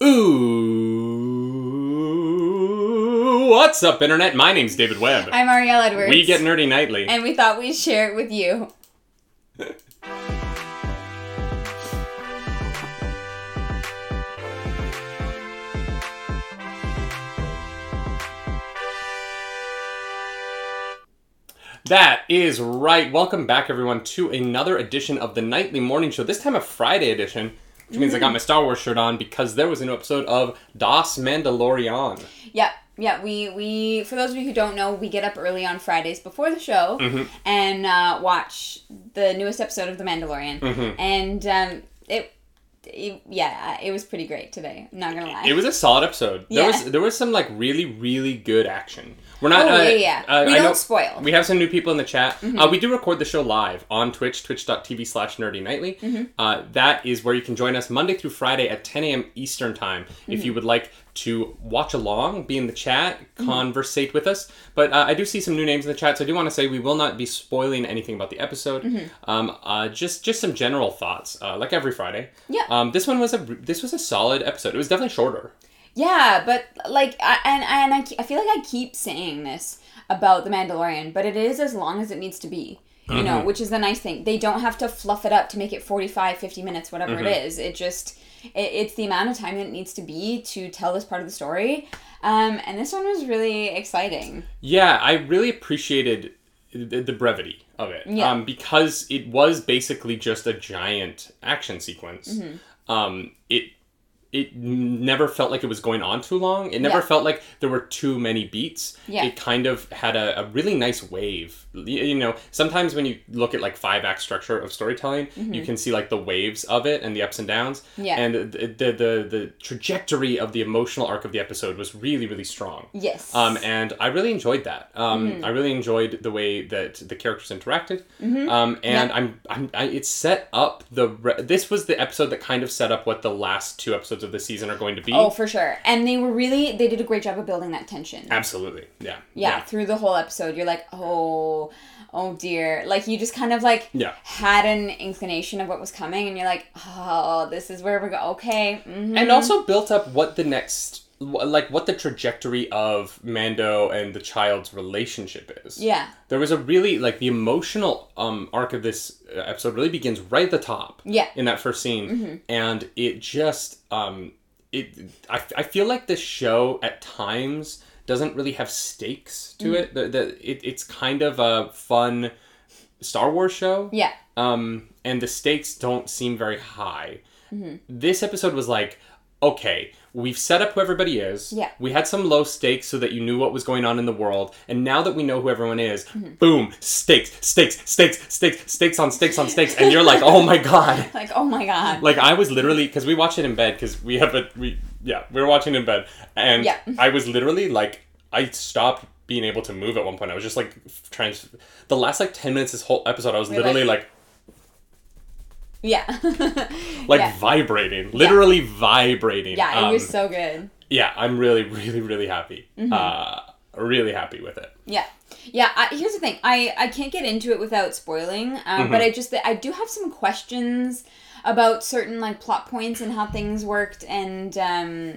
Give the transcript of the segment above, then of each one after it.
Ooh, what's up, Internet? My name's David Webb. I'm Arielle Edwards. We get nerdy nightly. And we thought we'd share it with you. That is right. Welcome back, everyone, to another edition of the Nightly Morning Show. This time a Friday edition, which means I got my Star Wars shirt on because there was a new episode of Das Mandalorian. Yep. Yeah, we, we for those of you who don't know, we get up early on Fridays before the show and uh, watch the newest episode of The Mandalorian. And um, it, it, yeah, it was pretty great today. I'm not gonna lie. It was a solid episode. There Yeah. was there was some like really really good action. We're not. Oh, uh, yeah, yeah. uh, We I don't spoil. Mm-hmm. We have some new people in the chat. Uh, we do record the show live on Twitch, twitch.tv slash nerdy nightly. Mm-hmm. Uh, that is where you can join us Monday through Friday at 10 a.m. Eastern Time if Mm-hmm. you would like to watch along, be in the chat, Mm-hmm. conversate with us. But uh, I do see some new names in the chat, so I do want to say we will not be spoiling anything about the episode. Mm-hmm. Um, uh, just just some general thoughts, uh, like every Friday. Yeah. Um, this one was a this was a solid episode. It was definitely shorter. Yeah, but like, I, and and I, I feel like I keep saying this about the Mandalorian, but it is as long as it needs to be. You know, which is the nice thing. They don't have to fluff it up to make it 45, 50 minutes, whatever it is. It just, it, it's the amount of time that it needs to be to tell this part of the story. Um, and this one was really exciting. Yeah, I really appreciated the, the brevity of it. Yeah. Um, because it was basically just a giant action sequence. Mm-hmm. Um, it it never felt like it was going on too long. It never Yeah. felt like there were too many beats. Yeah. It kind of had a, a really nice wave. You you know, sometimes when you look at like five act structure of storytelling, you can see like the waves of it and the ups and downs. Mm-hmm. Yeah. And the the, the the trajectory of the emotional arc of the episode was really really strong. Yes. Um, and I really enjoyed that. Um, Mm-hmm. I really enjoyed the way that the characters interacted. Um, and I'm, I'm, I, it set up the. Re- this was the episode that kind of set up what the last two episodes of the season are going to be. oh, for sure. And they were really, they did a great job of building that tension. absolutely. Yeah. yeah, through the whole episode you're like oh oh dear like you just kind of like Yeah. had an inclination of what was coming and you're like oh this is where we're going okay mhm. And also built up what the next, like what the trajectory of Mando and the child's relationship is. yeah There was a really like the emotional um, arc of this uh, episode really begins right at the top. Yeah. Mm-hmm. In that first scene, and it just um, it I, I feel like this show at times doesn't really have stakes to Mm-hmm. it. The, the it, it's kind of a fun Star Wars show. yeah Um, and the stakes don't seem very high. Mm-hmm. This episode was like, okay, we've set up who everybody is. Yeah. We had some low stakes so that you knew what was going on in the world. And now that we know who everyone is, Mm-hmm. boom, stakes, stakes, stakes, stakes, stakes on stakes on stakes. And you're like, oh my God. like oh my god Like I was literally, because we watch it in bed, because we have a, we, yeah, we were watching in bed. And Yeah. I was literally like, I stopped being able to move at one point. I was just like trying to, the last like 10 minutes this whole episode, I was You're literally like- like yeah like yeah. vibrating, literally vibrating. yeah it Um, was so good yeah, I'm really, really, really happy. Mm-hmm. Uh, really happy with it. yeah yeah I, here's the thing i i can't get into it without spoiling um, Mm-hmm. but i just i do have some questions about certain like plot points and how things worked and um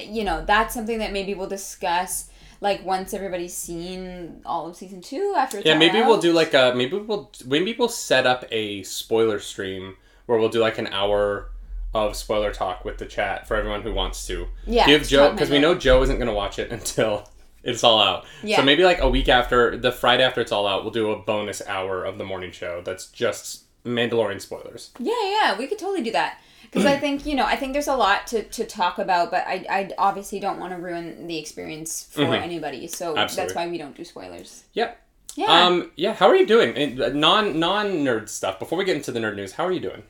you know that's something that maybe we'll discuss like once everybody's seen all of season two after Yeah, maybe we'll do like a maybe we'll maybe we'll set up a spoiler stream where we'll do like an hour of spoiler talk with the chat for everyone who wants to. Yeah, Give Joe because we know Joe isn't going to watch it until it's all out. Yeah. So maybe like a week after the Friday after it's all out, we'll do a bonus hour of the morning show that's just Mandalorian spoilers. Yeah, yeah, we could totally do that. Because I think, you know, I think there's a lot to, to talk about, but I, I obviously don't want to ruin the experience for anybody. So Mm-hmm. Absolutely. that's why we don't do spoilers. Yep. Yeah. Um. Yeah. How are you doing? Uh, Non non nerd stuff. Before we get into the nerd news, how are you doing?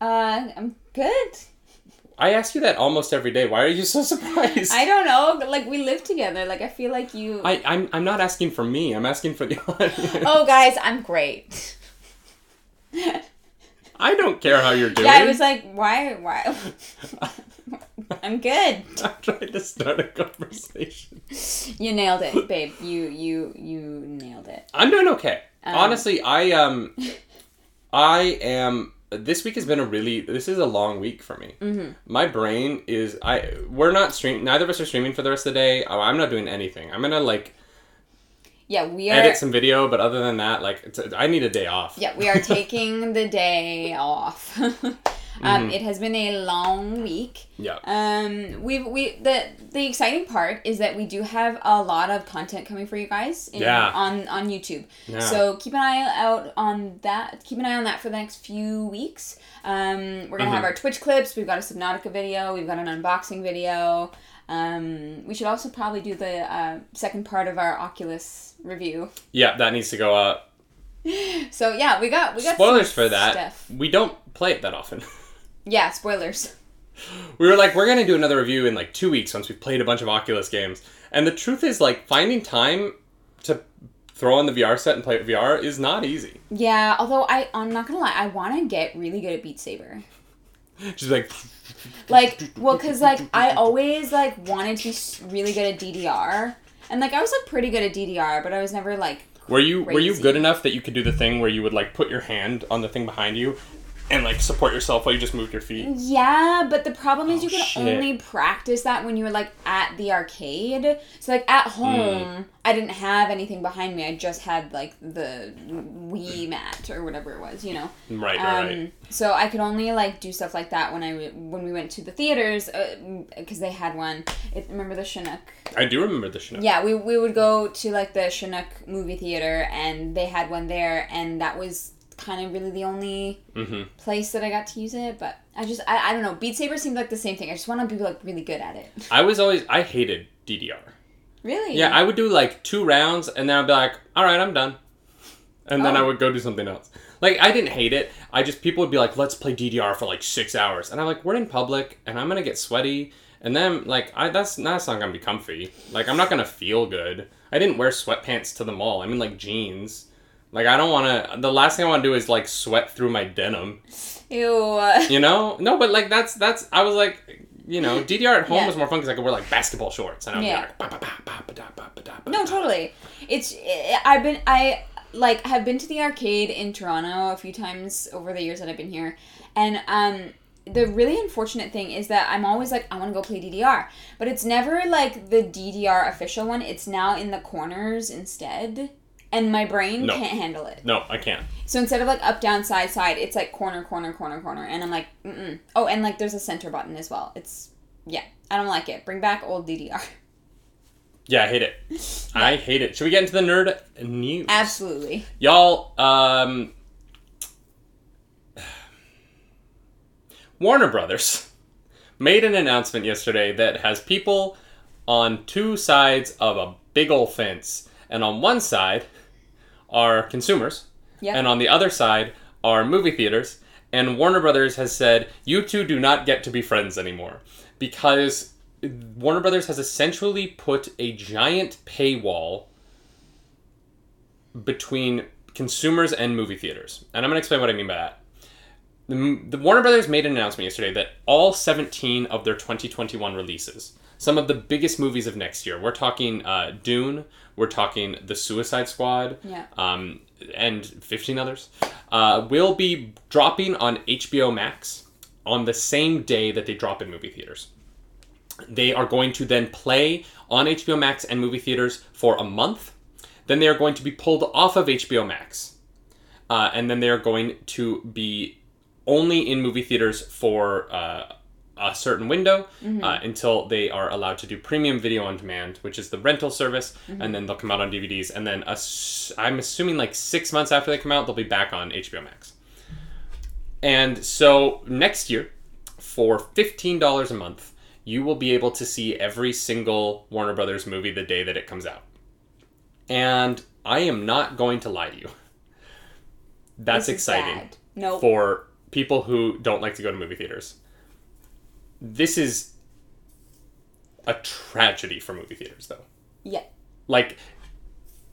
uh, I'm good. I ask you that almost every day. Why are you so surprised? I don't know. Like, we live together. Like, I feel like you. I, I'm, I'm not asking for me. I'm asking for the audience. oh, guys, I'm great. I don't care how you're doing. Yeah, I was like, why? Why? I'm good. I'm trying to start a conversation. You nailed it, babe. You you you nailed it. I'm doing okay. Um, Honestly, I um, I am this week has been a really this is a long week for me. Mm-hmm. My brain is I we're not stream neither of us are streaming for the rest of the day. Oh, I'm not doing anything. I'm gonna like Yeah, we are. edit some video, but other than that, like it's I need a day off. Yeah, we are taking the day off. um, It has been a long week. Yeah. Um, we've we the the exciting part is that we do have a lot of content coming for you guys in, Yeah. on on YouTube. Yeah. So keep an eye out on that. Keep an eye on that for the next few weeks. Um, we're gonna have Mm-hmm. our Twitch clips. We've got a Subnautica video. We've got an unboxing video. Um, we should also probably do the uh, second part of our Oculus review. Yeah, that needs to go up. So yeah, we got we got Spoilers for that. Stuff. We don't play it that often. Yeah, spoilers. we were like, we're gonna do another review in like two weeks once we've played a bunch of Oculus games. And the truth is, like, finding time to throw on the VR set and play VR is not easy. Yeah, although I I'm not gonna lie, I want to get really good at Beat Saber. Just like, Like, well, cause like I always like wanted to be really good at DDR, and like I was like pretty good at DDR, but I was never like. were you were you Crazy. good enough that you could do the thing where you would like put your hand on the thing behind you, and like support yourself while you just moved your feet? Yeah, but the problem is you Oh, can shit. only practice that when you were like at the arcade. So like at Hmm. home, I didn't have anything behind me. I just had like the Wii mat or whatever it was, you know. Right, right, Um, right. So I could only like do stuff like that when I when we went to the theaters because they had one. It, remember the Chinook? I do remember the Chinook. Yeah, we, we would go to like the Chinook movie theater and they had one there, and that was kind of really the only hmm place that I got to use it. But I just I, I don't know. Beat Saber seemed like the same thing. I just want to be like really good at it. I was always I hated DDR. Really? Yeah, I would do like two rounds and then I'd be like, all right, I'm done. And then Oh. I would go do something else. Like, I didn't hate it. I just, people would be like, let's play DDR for like six hours. And I'm like, we're in public and I'm going to get sweaty. And then, like, I that's, that's not going to be comfy. Like, I'm not going to feel good. I didn't wear sweatpants to the mall. I'm in like jeans. Like, I don't want to, the last thing I want to do is like sweat through my denim. Ew. You know? No, but like, that's, that's, I was like, you know, DDR at home Yeah. was more fun because I could wear like basketball shorts. And I'd Yeah. like, ba, ba, ba, ba, ba, da, ba, ba, da, ba, No, totally. It's I've been I like have been to the arcade in Toronto a few times over the years that I've been here, and um. The really unfortunate thing is that I'm always like, I want to go play DDR. But it's never like the DDR official one. It's now in the corners instead. And my brain No. can't handle it. No, I can't. So instead of like up, down, side, side, it's like corner, corner, corner, corner. And I'm like, mm-mm. Oh, and like there's a center button as well. It's, yeah, I don't like it. Bring back old DDR. Yeah, I hate it. I hate it. Should we get into the nerd news? Absolutely. Y'all, um, Warner Brothers made an announcement yesterday that has people on two sides of a big old fence. And on one side are consumers, Yeah. and on the other side are movie theaters. And Warner Brothers has said, you two do not get to be friends anymore. Because Warner Brothers has essentially put a giant paywall between consumers and movie theaters. And I'm going to explain what I mean by that. The, the Warner Brothers made an announcement yesterday that all 17 of their 2021 releases, some of the biggest movies of next year, we're talking uh, Dune, we're talking The Suicide Squad, Yeah. um, and 15 others, uh, will be dropping on HBO Max on the same day that they drop in movie theaters. They are going to then play on HBO Max and movie theaters for a month. Then they are going to be pulled off of HBO Max. Uh, and then they are going to be only in movie theaters for uh, a certain window uh, until they are allowed to do premium video on demand, which is the rental service, and then they'll come out on DVDs. And then ass- I'm assuming like six months after they come out, they'll be back on HBO Max. And so next year, for $15 a month, you will be able to see every single Warner Brothers movie the day that it comes out. And I am not going to lie to you. That's exciting. Nope. for people who don't like to go to movie theaters. This is a tragedy for movie theaters, though. Yeah. Like,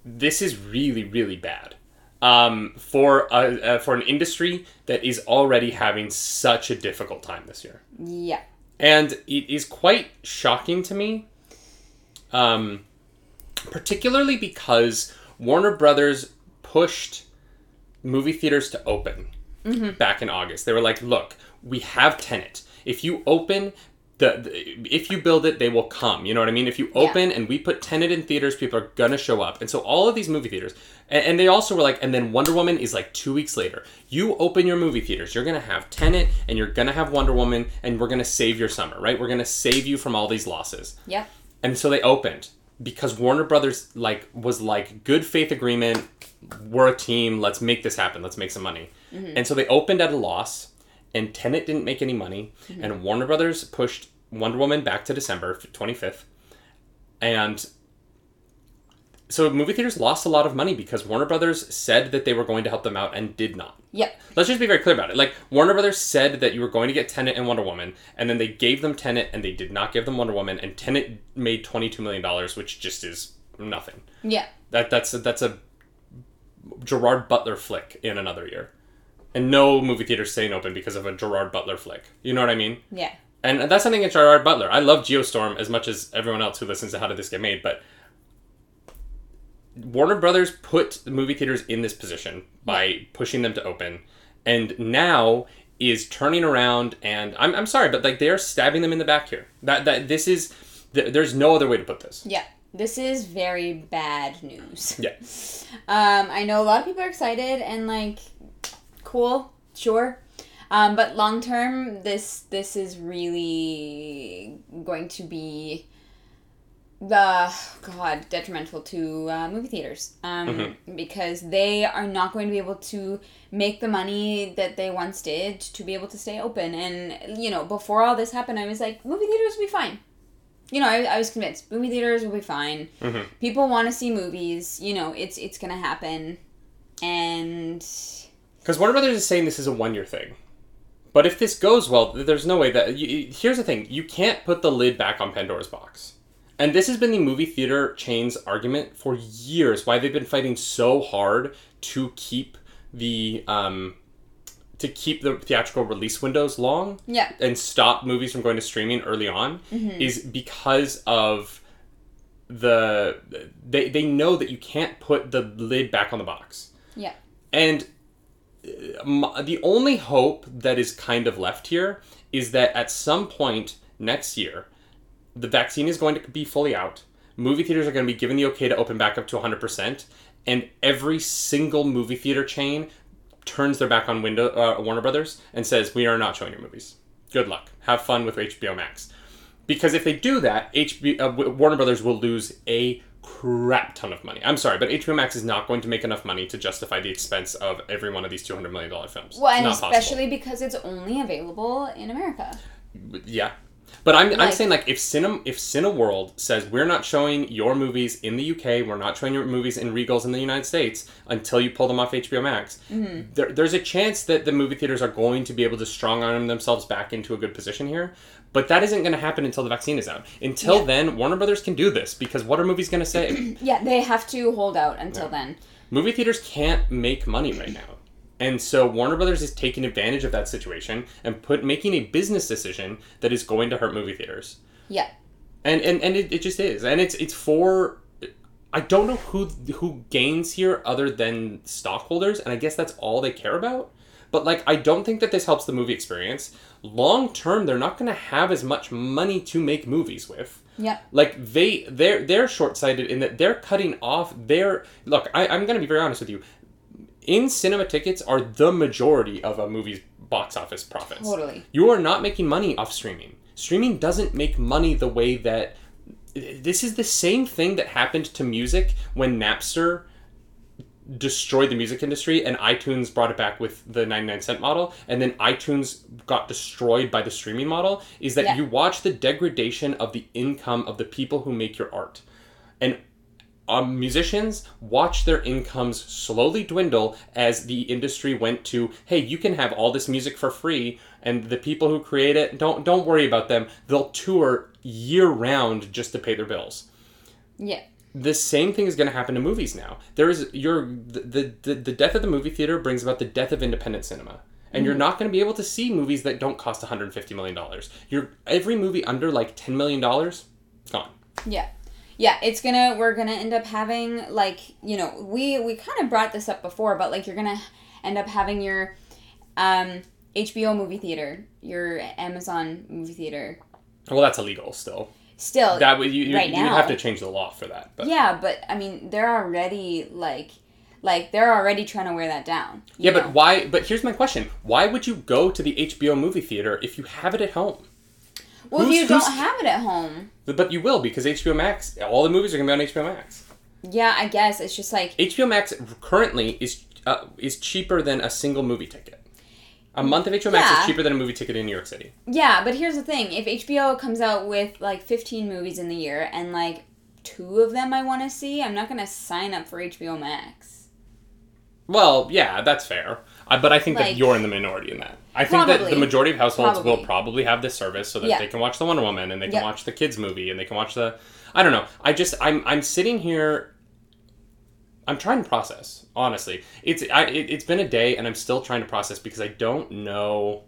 this is really, really bad um, for a, uh, for an industry that is already having such a difficult time this year, Yeah. and it is quite shocking to me. Um, particularly because Warner Brothers pushed movie theaters to open back in August. They were like, "Look, we have Tenet. If you open the, the- if you build it, they will come. You know what I mean? If you open and we put Tenet in theaters, people are gonna show up. And so all of these movie theaters, and, and they also were like, and then Wonder Woman is like two weeks later. You open your movie theaters, you're gonna have Tenet, and you're gonna have Wonder Woman, and we're gonna save your summer, right? We're gonna save you from all these losses. Yeah. And so they opened because Warner Brothers like was like good faith agreement. We're a team. Let's make this happen. Let's make some money. Mm-hmm. And so they opened at a loss, and Tenet didn't make any money. Mm-hmm. And Warner Brothers pushed Wonder Woman back to December twenty fifth, and so movie theaters lost a lot of money because Warner Brothers said that they were going to help them out and did not. Yeah. Let's just be very clear about it. Like Warner Brothers said that you were going to get Tenet and Wonder Woman, and then they gave them Tenet and they did not give them Wonder Woman, and Tenet made twenty two million dollars, which just is nothing. Yeah. That that's a, that's a Gerard Butler flick in another year, and no movie theaters staying open because of a Gerard Butler flick. You know what I mean? Yeah. And that's something against Gerard Butler. I love Geostorm as much as everyone else who listens to How Did This Get Made, but Warner Brothers put the movie theaters in this position by pushing them to open, and now is turning around and I'm, I'm sorry, but like they're stabbing them in the back here. That that this is th- there's no other way to put this. Yeah. This is very bad news. Yeah. Um, I know a lot of people are excited and like, cool, sure. Um, but long term, this this is really going to be the god detrimental to uh, movie theaters um, because they are not going to be able to make the money that they once did to be able to stay open. And you know, before all this happened, I was like, movie theaters will be fine. You know, I, I was convinced movie theaters will be fine. People want to see movies. You know, it's it's gonna happen, and Because Warner Brothers is saying this is a one year thing. But if this goes well, there's no way that. You, here's the thing you can't put the lid back on Pandora's box. And this has been the movie theater chain's argument for years why they've been fighting so hard to keep the. Um, to keep the theatrical release windows long yeah, and stop movies from going to streaming early on is because of the they, they know that you can't put the lid back on the box yeah, and the only hope that is kind of left here is that at some point next year, the vaccine is going to be fully out. Movie theaters are going to be given the okay to open back up to 100%, and every single movie theater chain turns their back on window uh, Warner Brothers and says, "We are not showing your movies. Good luck. Have fun with HBO Max." Because if they do that, HBO, uh, Warner Brothers will lose a crap ton of money. I'm sorry, but HBO Max is not going to make enough money to justify the expense of every one of these 200 million dollar films. well, and not especially because it's only available in America. yeah. But I'm, I'm saying like if Cine if Cineworld says we're not showing your movies in the UK, we're not showing your movies in Regals in the United States until you pull them off HBO Max. Mm-hmm. There, there's a chance that the movie theaters are going to be able to strong arm themselves back into a good position here. But that isn't going to happen until the vaccine is out. Until Yeah. then, Warner Brothers can do this because what are movies going to say? Yeah, they have to hold out until then. movie theaters can't make money right now. And so Warner Brothers is taking advantage of that situation and put making a business decision that is going to hurt movie theaters. Yeah, And and, and it, it just is. And it's it's for I don't know who who gains here other than stockholders, and I guess that's all they care about. But like I don't think that this helps the movie experience. Long term, they're not going to have as much money to make movies with yeah, like they they're they're short-sighted in that they're cutting off their look I, i'm gonna be very honest with you in cinema tickets are the majority of a movie's box office profits Totally. you are not making money off streaming streaming doesn't make money the way that this is the same thing that happened to music when napster destroyed the music industry and iTunes brought it back with the 99 cent model and then iTunes got destroyed by the streaming model is that Yeah. you watch the degradation of the income of the people who make your art and um, musicians watch their incomes slowly dwindle as the industry went to hey you can have all this music for free and the people who create it don't don't worry about them they'll tour year round just to pay their bills yeah, the same thing is going to happen to movies now. There is your the, the the death of the movie theater brings about the death of independent cinema. And you're not going to be able to see movies that don't cost 150 million dollars. You're every movie under like 10 million dollars is gone. yeah. Yeah, it's gonna we're gonna end up having like, you know, we we kind of brought this up before, but like you're gonna end up having your Um, HBO movie theater, your Amazon movie theater. Well, that's illegal still. Still, That would you you right you'd now. have to change the law for that. But yeah, but I mean, they're already like, like they're already trying to wear that down. yeah, know? but why? But here's my question: Why would you go to the HBO movie theater if you have it at home? Well, who's- you don't have it at home, But you will because HBO Max, all the movies are gonna be on HBO Max. yeah, I guess it's just like HBO Max currently is uh, is cheaper than a single movie ticket. A month of HBO Max Yeah. is cheaper than a movie ticket in New York City. Yeah, but here's the thing: if HBO comes out with like 15 movies in the year and like two of them I want to see, I'm not gonna sign up for HBO Max. Well, yeah, that's fair. Uh, but I think that you're in the minority in that. I think that the majority of households will Probably. probably have this service so that Yeah. they can watch the Wonder Woman and they can Yep. watch the kids movie and they can watch the I don't know. I just I'm I'm sitting here I'm trying to process, honestly. It's I it, it's been a day and I'm still trying to process because I don't know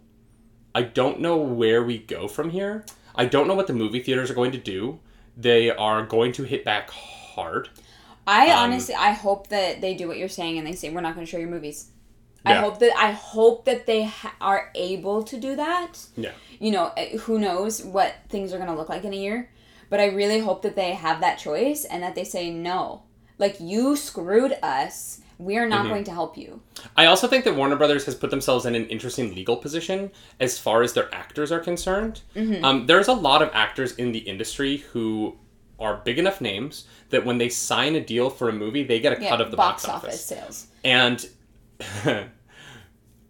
I don't know where we go from here. I don't know what the movie theaters are going to do. They are going to hit back hard. I Um, honestly, I hope that they do what you're saying and they say we're not going to show your movies. I hope that I hope that they ha- are able to do that. Yeah. You know, eh, who knows what things are going to look like in a year, but I really hope that they have that choice and that they say no. Like you screwed us. We're not Mm-hmm. going to help you. I also think that Warner Brothers has put themselves in an interesting legal position as far as their actors are concerned. Mm-hmm. Um, there's a lot of actors in the industry who are big enough names that when they sign a deal for a movie, they get a Yeah, cut of the box, office. sales. And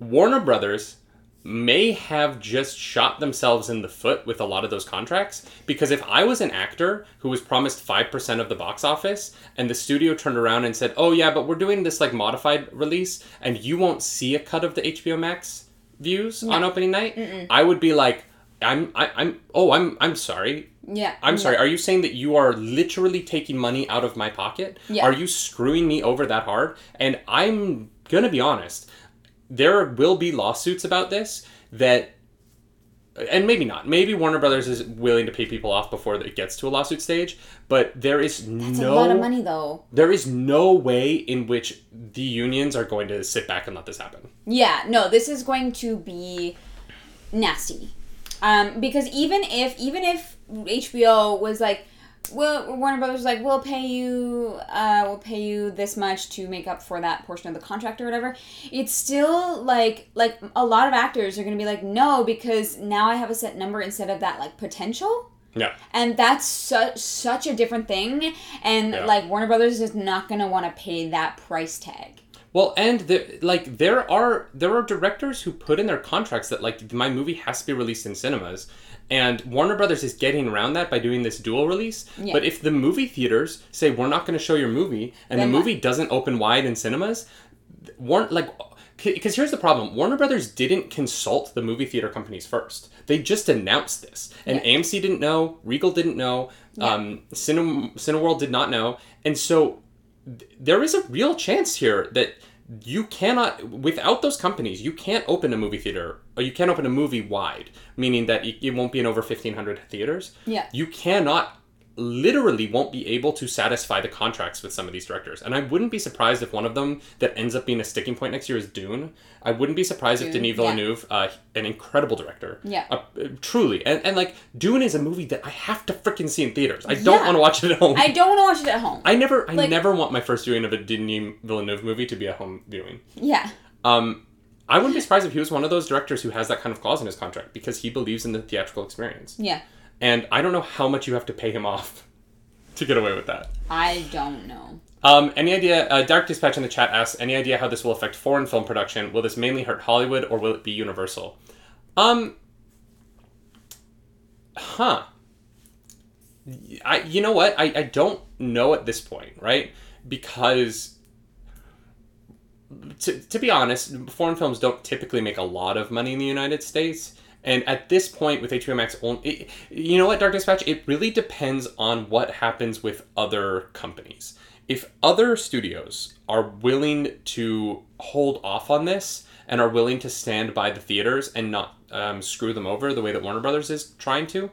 Warner Brothers may have just shot themselves in the foot with a lot of those contracts because if I was an actor who was promised 5% of the box office and the studio turned around and said, "Oh yeah, but we're doing this like modified release and you won't see a cut of the HBO Max views on opening night." I would be like, "I'm I, I'm oh, I'm I'm sorry. Yeah. I'm no. sorry. Are you saying that you are literally taking money out of my pocket? Yeah. Are you screwing me over that hard? And I'm going to be honest. There will be lawsuits about this that and maybe not. Maybe Warner Brothers is willing to pay people off before it gets to a lawsuit stage, but there is It's no a lot of money though. there is no way in which the unions are going to sit back and let this happen. Yeah, no, this is going to be nasty. Um, because even if even if HBO was like, well, Warner Brothers was like, we'll pay you, uh, we'll pay you this much to make up for that portion of the contract or whatever. It's still like like a lot of actors are gonna be like, no, because now I have a set number instead of that like potential. Yeah. And that's such such a different thing, and Yeah. like Warner Brothers is not gonna want to pay that price tag. Well, and there, like there are there are directors who put in their contracts that like my movie has to be released in cinemas, and Warner Brothers is getting around that by doing this dual release. Yeah. But if the movie theaters say we're not going to show your movie, and Then the what? movie doesn't open wide in cinemas, Warner like because here's the problem: Warner Brothers didn't consult the movie theater companies first. They just announced this, and Yeah. AMC didn't know, Regal didn't know, Yeah. um, Cine Cineworld did not know, and so there is a real chance here that you cannot without those companies you can't open a movie theater or you can't open a movie wide meaning that it, won't be in over 1500 theaters Yeah. you cannot literally won't be able to satisfy the contracts with some of these directors and i wouldn't be surprised if one of them that ends up being a sticking point next year is dune i wouldn't be surprised if Dune, denis yeah. villeneuve uh, an incredible director Yeah. uh, truly and, and like dune is a movie that i have to freaking see in theaters i don't Yeah. want to watch it at home I don't want to watch it at home. I never, I Like- never want my first viewing of a Denis Villeneuve movie to be a home viewing. yeah. Um, I wouldn't be surprised if he was one of those directors who has that kind of clause in his contract because he believes in the theatrical experience. Yeah. And I don't know how much you have to pay him off to get away with that. I don't know. Um, any idea? Uh, Dark Dispatch in the chat asks, any idea how this will affect foreign film production? Will this mainly hurt Hollywood or will it be universal? Um, huh. I, you know what? I, I don't know at this point, right? Because to, to be honest, foreign films don't typically make a lot of money in the United States. And at this point, with HBO Max, only, it, you know what, Dark Dispatch? It really depends on what happens with other companies. If other studios are willing to hold off on this and are willing to stand by the theaters and not um, screw them over the way that Warner Brothers is trying to,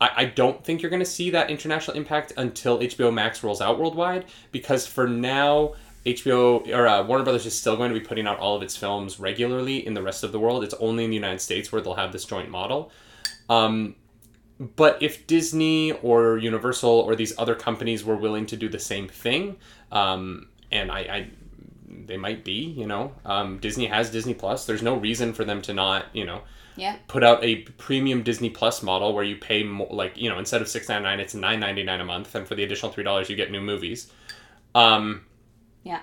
I, I don't think you're going to see that international impact until HBO Max rolls out worldwide because for now, HBO or uh, Warner Brothers is still going to be putting out all of its films regularly in the rest of the world. It's only in the United States where they'll have this joint model. Um, but if Disney or Universal or these other companies were willing to do the same thing, um, and I, I, they might be, you know, um, Disney has Disney Plus. There's no reason for them to not, you know, Yeah. put out a premium Disney Plus model where you pay more, like you know, instead of six ninety nine, it's nine ninety nine a month, and for the additional three dollars, you get new movies. Um, Yeah.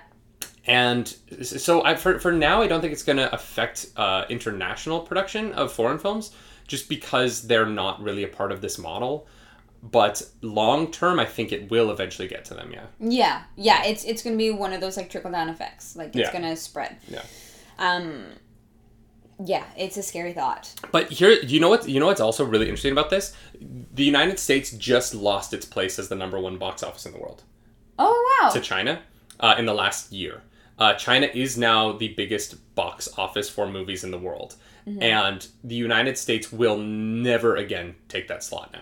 and so I, for, for now, I don't think it's going to affect uh, international production of foreign films just because they're not really a part of this model. But long term, I think it will eventually get to them, yeah. Yeah, yeah, it's it's gonna be one of those like trickle down effects. Like it's Yeah. gonna spread. Yeah. Um, yeah, it's a scary thought. But here, you know what? You know what's also really interesting about this? The United States just lost its place as the number one box office in the world Oh wow. to China uh, in the last year. Uh, China is now the biggest box office for movies in the world, and the United States will never again take that slot now.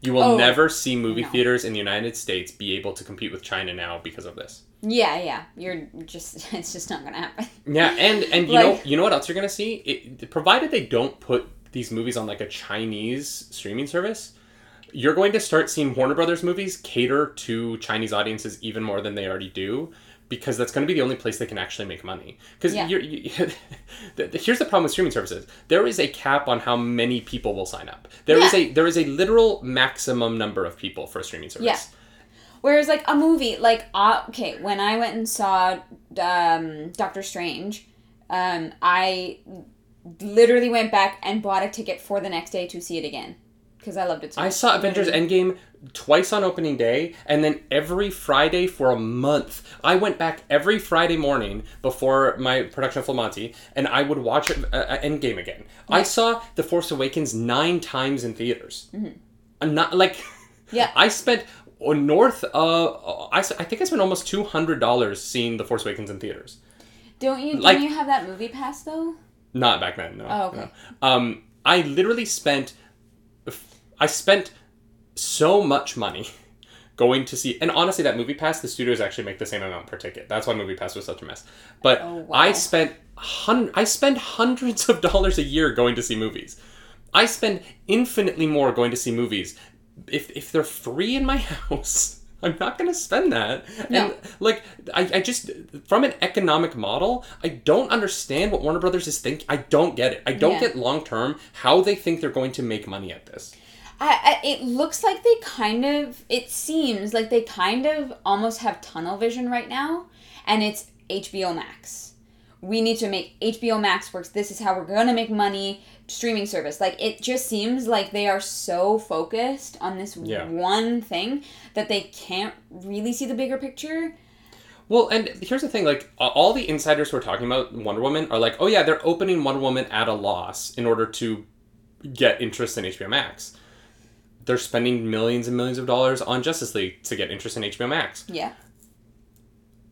You will Oh, never see movie no. theaters in the United States be able to compete with China now because of this. yeah, yeah. You're just it's just not gonna happen. Yeah, and and you know you know what else you're gonna see? It, provided they don't put these movies on like a Chinese streaming service, you're going to start seeing Warner Brothers movies cater to Chinese audiences even more than they already do. Because that's going to be the only place they can actually make money. Because Yeah. the- here's the problem with streaming services: there is a cap on how many people will sign up. There is Yeah. a there is a literal maximum number of people for a streaming service. Yeah. Whereas like a movie, like uh, okay, when I went and saw um, Doctor Strange, um, I literally went back and bought a ticket for the next day to see it again because I loved it so I much. saw Avengers Endgame twice on opening day, and then every Friday for a month. I went back every Friday morning before my production of Full Monty, and I would watch it, uh, uh, Endgame again. I saw The Force Awakens nine times in theaters. I'm not like, Yeah. I spent uh, north. Uh, I, I think I spent almost two hundred dollars seeing The Force Awakens in theaters. Don't you? like- don't you have that movie pass though? Not back then, no. Oh, okay. no. Um, I literally spent, I spent so much money going to see, and honestly, that movie pass, the studios actually make the same amount per ticket. That's why movie pass was such a mess. But Oh, wow. I spent hun- I spend hundreds of dollars a year going to see movies. I spend infinitely more going to see movies. If if they're free in my house, I'm not going to spend that. No. And like I, I just from an economic model, I don't understand what Warner Brothers is thinking. I don't get it. I don't Yeah. get long term how they think they're going to make money at this. I, I, it looks like they kind of it seems like they kind of almost have tunnel vision right now and it's HBO Max. We need to make HBO Max works. This is how we're going to make money streaming service. Like it just seems like they are so focused on this Yeah. one thing that they can't really see the bigger picture. Well, and here's the thing: like all the insiders who are talking about Wonder Woman are like, oh yeah, they're opening Wonder Woman at a loss in order to get interest in HBO Max. They're spending millions and millions of dollars on Justice League to get interest in HBO Max. Yeah.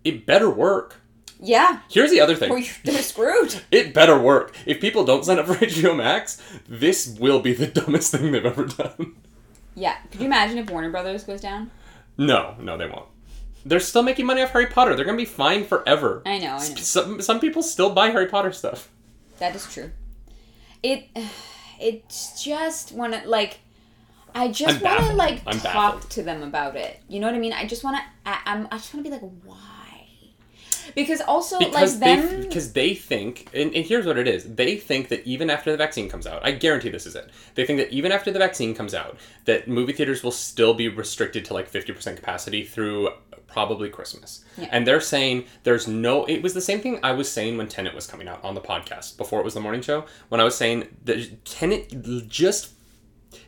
It better work. Yeah. Here's the other thing. Or you're- they're screwed. It better work. If people don't sign up for HBO Max, this will be the dumbest thing they've ever done. Yeah. Could you imagine if Warner Brothers goes down? No, no, they won't. They're still making money off Harry Potter. They're gonna be fine forever. I know, I know. Some some people still buy Harry Potter stuff. That is true. It it's just wanna like I just want to like I'm talk baffled. to them about it. You know what I mean? I just want to. I'm. I just want to be like, why? Because also because like them. because they think and, and here's what it is they think that even after the vaccine comes out i guarantee this is it they think that even after the vaccine comes out that movie theaters will still be restricted to like 50% capacity through probably christmas Yeah. and they're saying there's no it was the same thing i was saying when tenet was coming out on the podcast before it was the morning show when i was saying that tenet just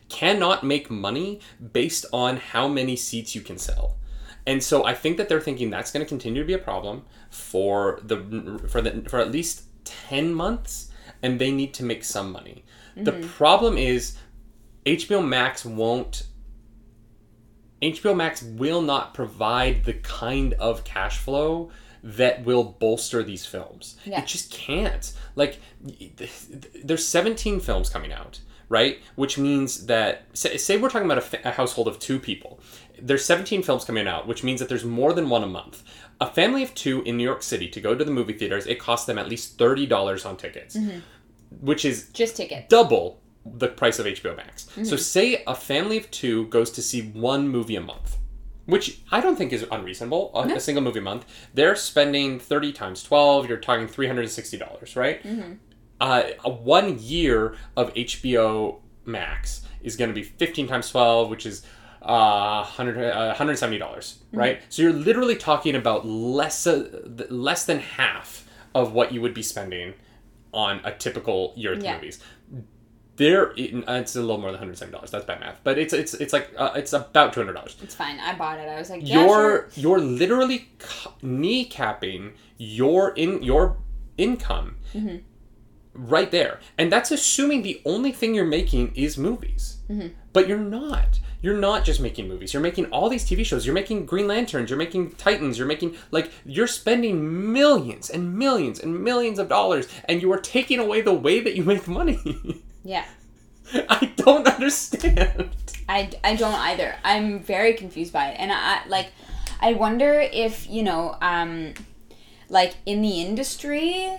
cannot make money based on how many seats you can sell. And so I think that they're thinking that's going to continue to be a problem for the for the for at least 10 months and they need to make some money. The mm-hmm. problem is HBO Max won't HBO Max will not provide the kind of cash flow that will bolster these films. Yeah. It just can't. Like, there's 17 films coming out, right? Which means that, say, say we're talking about a, fa- a household of two people. There's 17 films coming out, which means that there's more than one a month. A family of two in New York City to go to the movie theaters, it costs them at least thirty dollars on tickets, mm-hmm. which is Just ticket. double the price of HBO Max. So mm-hmm. say a family of two goes to see one movie a month, which I don't think is unreasonable. A, a single movie a month, they're spending thirty times twelve. You're talking three hundred and sixty dollars, right? Mm-hmm. Uh, a one year of HBO Max is going to be fifteen times twelve, which is. Uh, 100 uh, $170 right so you're literally talking about less uh, less than half of what you would be spending on a typical year at the Yeah. movies there it's a little more than $170 that's bad math but it's it's it's like uh, it's about $200 It's fine. I bought it. I was like, yeah, you're sure. you're literally kneecapping your in your income Mm-hmm. Right there. And that's assuming the only thing you're making is movies. Mm-hmm. but you're not. You're not just making movies. You're making all these tv shows. You're making green lanterns. You're making titans. You're making like you're spending millions and millions and millions of dollars and you are taking away the way that you make money. Yeah. i don't understand. I, I don't either. I'm very confused by it. And I like I wonder if, you know, um like in the industry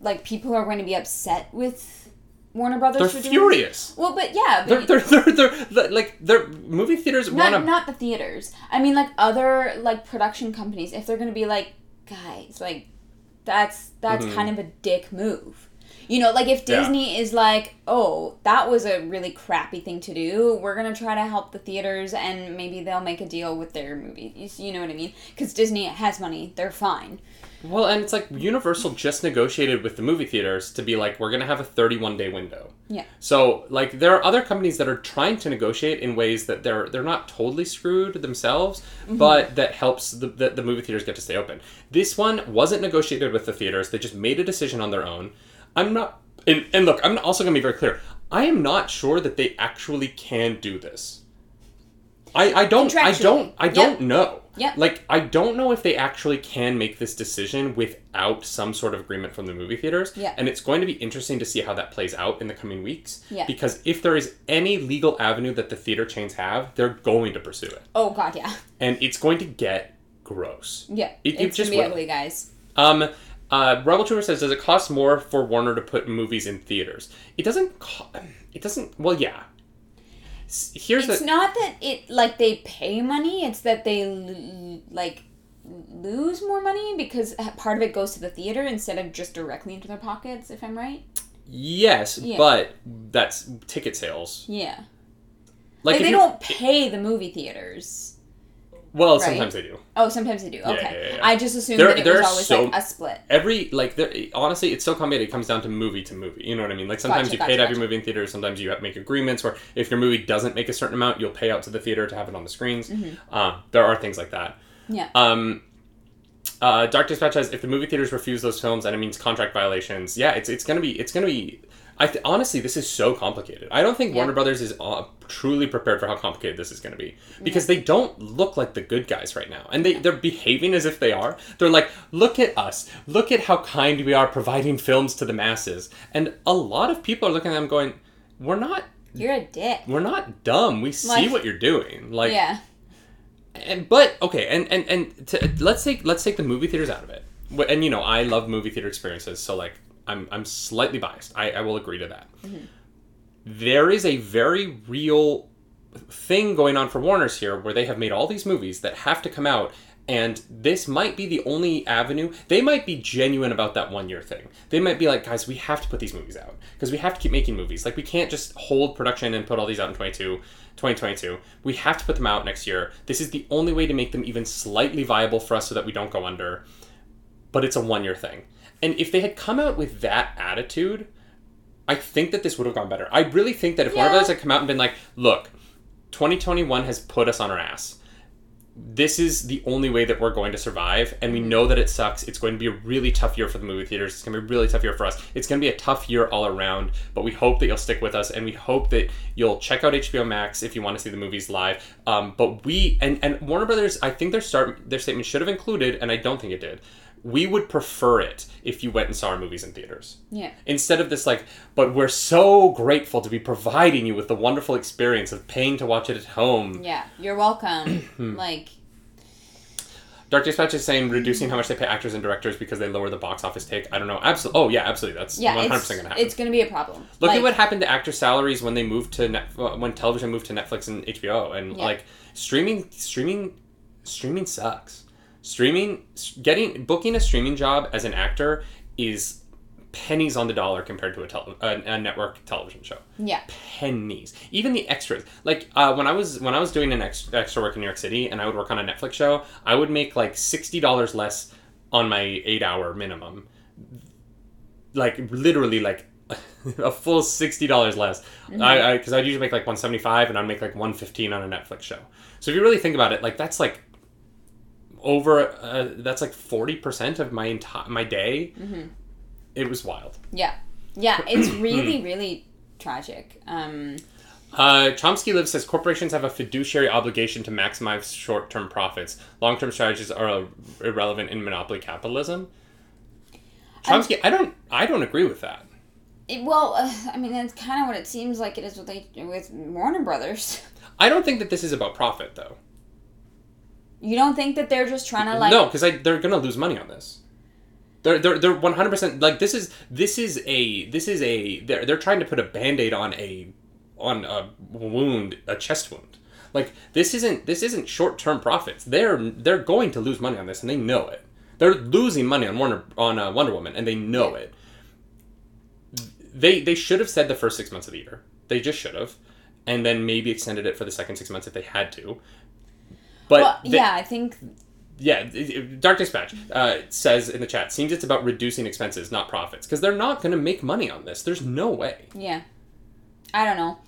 like people are going to be upset with Warner Brothers they're furious Well, but yeah, they're, but they're, they're, they're, like they're movie theaters not to not the theaters. I mean like other like production companies if they're going to be like guys, like that's that's Mm-hmm. kind of a dick move. You know, like if Yeah. Disney is like, "Oh, that was a really crappy thing to do. We're going to try to help the theaters and maybe they'll make a deal with their movies." You know what I mean? Cuz Disney has money. They're fine. Well, and it's like Universal just negotiated with the movie theaters to be like, we're going to have a 31 day window. Yeah. So, like, there are other companies that are trying to negotiate in ways that they're they're not totally screwed themselves, mm-hmm. but that helps the, the, the movie theaters get to stay open. This one wasn't negotiated with the theaters. They just made a decision on their own. I'm not, and, and look, I'm also going to be very clear. I am not sure that they actually can do this. I, I don't I don't I don't Yep. know. Yep. Like I don't know if they actually can make this decision without some sort of agreement from the movie theaters. Yeah. And it's going to be interesting to see how that plays out in the coming weeks. Yeah. Because if there is any legal avenue that the theater chains have, they're going to pursue it. Oh god, yeah. And it's going to get gross. Yeah. It- it it's just going to be will. ugly, guys. Um uh, Rebel Tumor says, "Does it cost more for Warner to put movies in theaters? It doesn't. Co- it doesn't. Well, yeah. S- Here's It's the not that it like they pay money, it's that they l- like lose more money because part of it goes to the theater instead of just directly into their pockets, if I'm right. yes, Yeah. but that's ticket sales. Yeah. Like, Like, they you- don't pay the movie theaters. Well, right? sometimes they do. Oh, sometimes they do. Okay. yeah, yeah. I just assumed There- that it there was always so- like a split. Every like, there, honestly, it's so complicated. It comes down to movie to movie. You know what I mean? Like sometimes Gotcha, you gotcha, pay to have your movie in theaters. Sometimes you have make agreements where if your movie doesn't make a certain amount, you'll pay out to the theater to have it on the screens. Mm-hmm. Um, there are things like that. Yeah. Um, uh, Dark Dispatch says if the movie theaters refuse those films and it means contract violations, yeah, it's it's gonna be it's gonna be. I th- honestly, this is so complicated. I don't think Yeah. Warner Brothers is uh, truly prepared for how complicated this is going to be because they don't look like the good guys right now, and they they're behaving as if they are. They're like, look at us, look at how kind we are providing films to the masses, and a lot of people are looking at them going, we're not You're a dick. we're not dumb. We see what you're doing. Like yeah. and but okay, and and and to, let's take let's take the movie theaters out of it. And you know, I love movie theater experiences, so like I'm I'm slightly biased. I, I will agree to that. There is a very real thing going on for Warner's here, where they have made all these movies that have to come out. And this might be the only avenue. They might be genuine about that one year thing. They might be like, guys, we have to put these movies out because we have to keep making movies. Like, we can't just hold production and put all these out in 22, 2022. We have to put them out next year. This is the only way to make them even slightly viable for us so that we don't go under. But it's a one year thing. And if they had come out with that attitude, I think that this would have gone better. I really think that if one of Yeah. us had come out and been like, look, 2021 has put us on our ass. This is the only way that we're going to survive, and we know that it sucks. It's going to be a really tough year for the movie theaters. It's going to be a really tough year for us. It's going to be a tough year all around, but we hope that you'll stick with us, and we hope that you'll check out HBO Max if you want to see the movies live. Um, but we and and Warner Brothers, I think their start their statement should have included, and I don't think it did. We would prefer it if you went and saw our movies in theaters Yeah. instead of this like but we're so grateful to be providing you with the wonderful experience of paying to watch it at home Yeah. You're welcome. Like Dark Dispatch is saying reducing how much they pay actors and directors because they lower the box office take. I don't know. Absolutely. Oh yeah, absolutely. That's Yeah, one hundred it's, percent gonna happen. it's gonna be a problem. Look Like, at what happened to actor salaries when they moved to net, uh, when television moved to Netflix and HBO, and Yeah. like streaming, streaming, streaming sucks. Streaming, getting booking a streaming job as an actor is pennies on the dollar compared to a, tele, a, a network television show. Yeah. Pennies. Even the extras. Like uh, when I was when I was doing an ex- extra work in New York City, and I would work on a Netflix show, I would make like sixty dollars less on my eight hour minimum like literally like a full sixty dollars less. I because I'd usually make like one seventy five, and I'd make like one fifteen on a Netflix show. So if you really think about it, like that's like over uh, that's like forty percent of my entire my day. It was wild. Yeah. Yeah. It's really, really tragic. Um, Uh, Chomsky Live says corporations have a fiduciary obligation to maximize short term profits. Long term strategies are irrelevant in monopoly capitalism. Chomsky, I don't, I don't agree with that. it- well, uh, I mean, that's kind of what it seems like it is with with Warner Brothers. I don't think that this is about profit, though. You don't think that they're just trying to like? no, because they're gonna lose money on this. They're they're they're one hundred percent like this is this is a this is a they're they're trying to put a band-aid on a on a wound a chest wound. Like this isn't this isn't short term profits. They're they're going to lose money on this and they know it. They're losing money on Warner on uh, Wonder Woman and they know it. They they should have said the first six months of the year. They just should have, and then maybe extended it for the second six months if they had to. But Well, they- yeah, I think yeah, Dark Dispatch uh, says in the chat, seems it's about reducing expenses, not profits, because they're not going to make money on this. There's no way. Yeah. I don't know.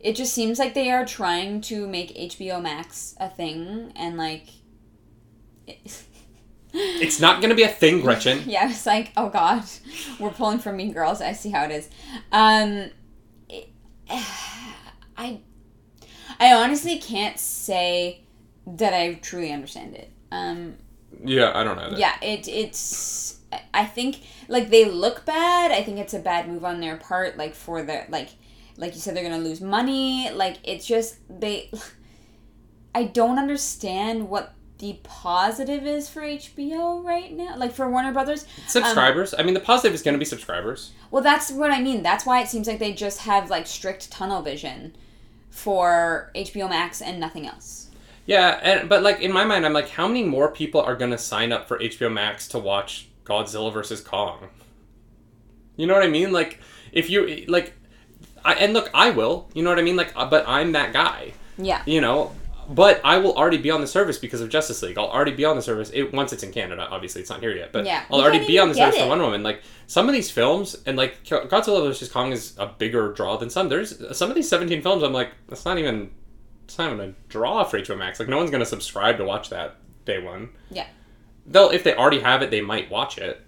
It just seems like they are trying to make HBO Max a thing and like It's not going to be a thing, Gretchen. yeah, it's like, oh god, we're pulling from Mean Girls. I see how it is. Um, it- I, I honestly can't say that I truly understand it. Um, Yeah, I don't know. That. yeah, it it's. I think like they look bad. I think it's a bad move on their part. Like for the like, like you said, they're gonna lose money. Like it's just they. I don't understand what the positive is for HBO right now. Like for Warner Brothers. Subscribers. I mean, the positive is going to be subscribers. Well, that's what I mean. That's why it seems like they just have like strict tunnel vision for HBO Max and nothing else. Yeah, and but like in my mind, I'm like, how many more people are going to sign up for HBO Max to watch Godzilla versus Kong? You know what I mean? Like, if you like, I and look, I will. You know what I mean? Like, uh, but I'm that guy. Yeah. you know but i will already be on the service because of justice league i'll already be on the service it, once it's in canada obviously it's not here yet but Yeah. i'll You already be on the service for it. wonder woman like some of these films and like godzilla vs kong is a bigger draw than some there's some of these 17 films i'm like that's not even it's not even a draw for hbo max like no one's gonna subscribe to watch that day one Yeah. they'll if they already have it they might watch it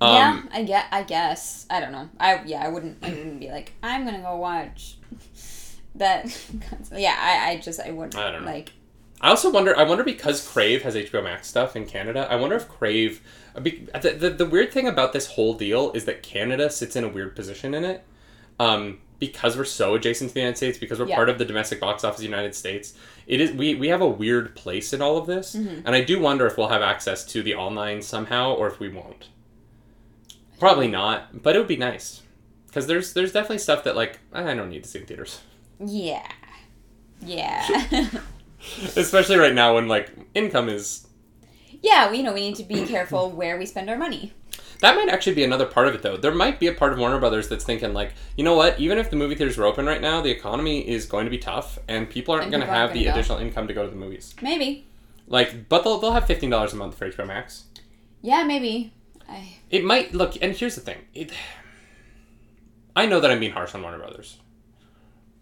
yeah, um, I get. I guess. I don't know. I yeah. I wouldn't. I wouldn't be like. I'm gonna go watch that. yeah. I. I just. I wouldn't. I don't know. Like. I also wonder. I wonder because Crave has HBO Max stuff in Canada. I wonder if Crave. The, the, the weird thing about this whole deal is that Canada sits in a weird position in it, um, because we're so adjacent to the United States. Because we're Yeah. part of the domestic box office of the United States. It is we we have a weird place in all of this, Mm-hmm. and I do wonder if we'll have access to the online somehow or if we won't. Probably not, but it would be nice. Because there's there's definitely stuff that like I don't need to see in theaters. Yeah. Yeah. Especially right now when like income is yeah. We you know we need to be careful where we spend our money. That might actually be another part of it, though. There might be a part of Warner Brothers that's thinking, like, you know what? Even if the movie theaters are open right now, the economy is going to be tough, and people aren't going to have the go. additional income to go to the movies. Maybe. Like, but they'll, they'll have fifteen dollars a month for HBO Max. Yeah. Maybe. I. It might look, and here's the thing. It, I know that I'm being harsh on Warner Brothers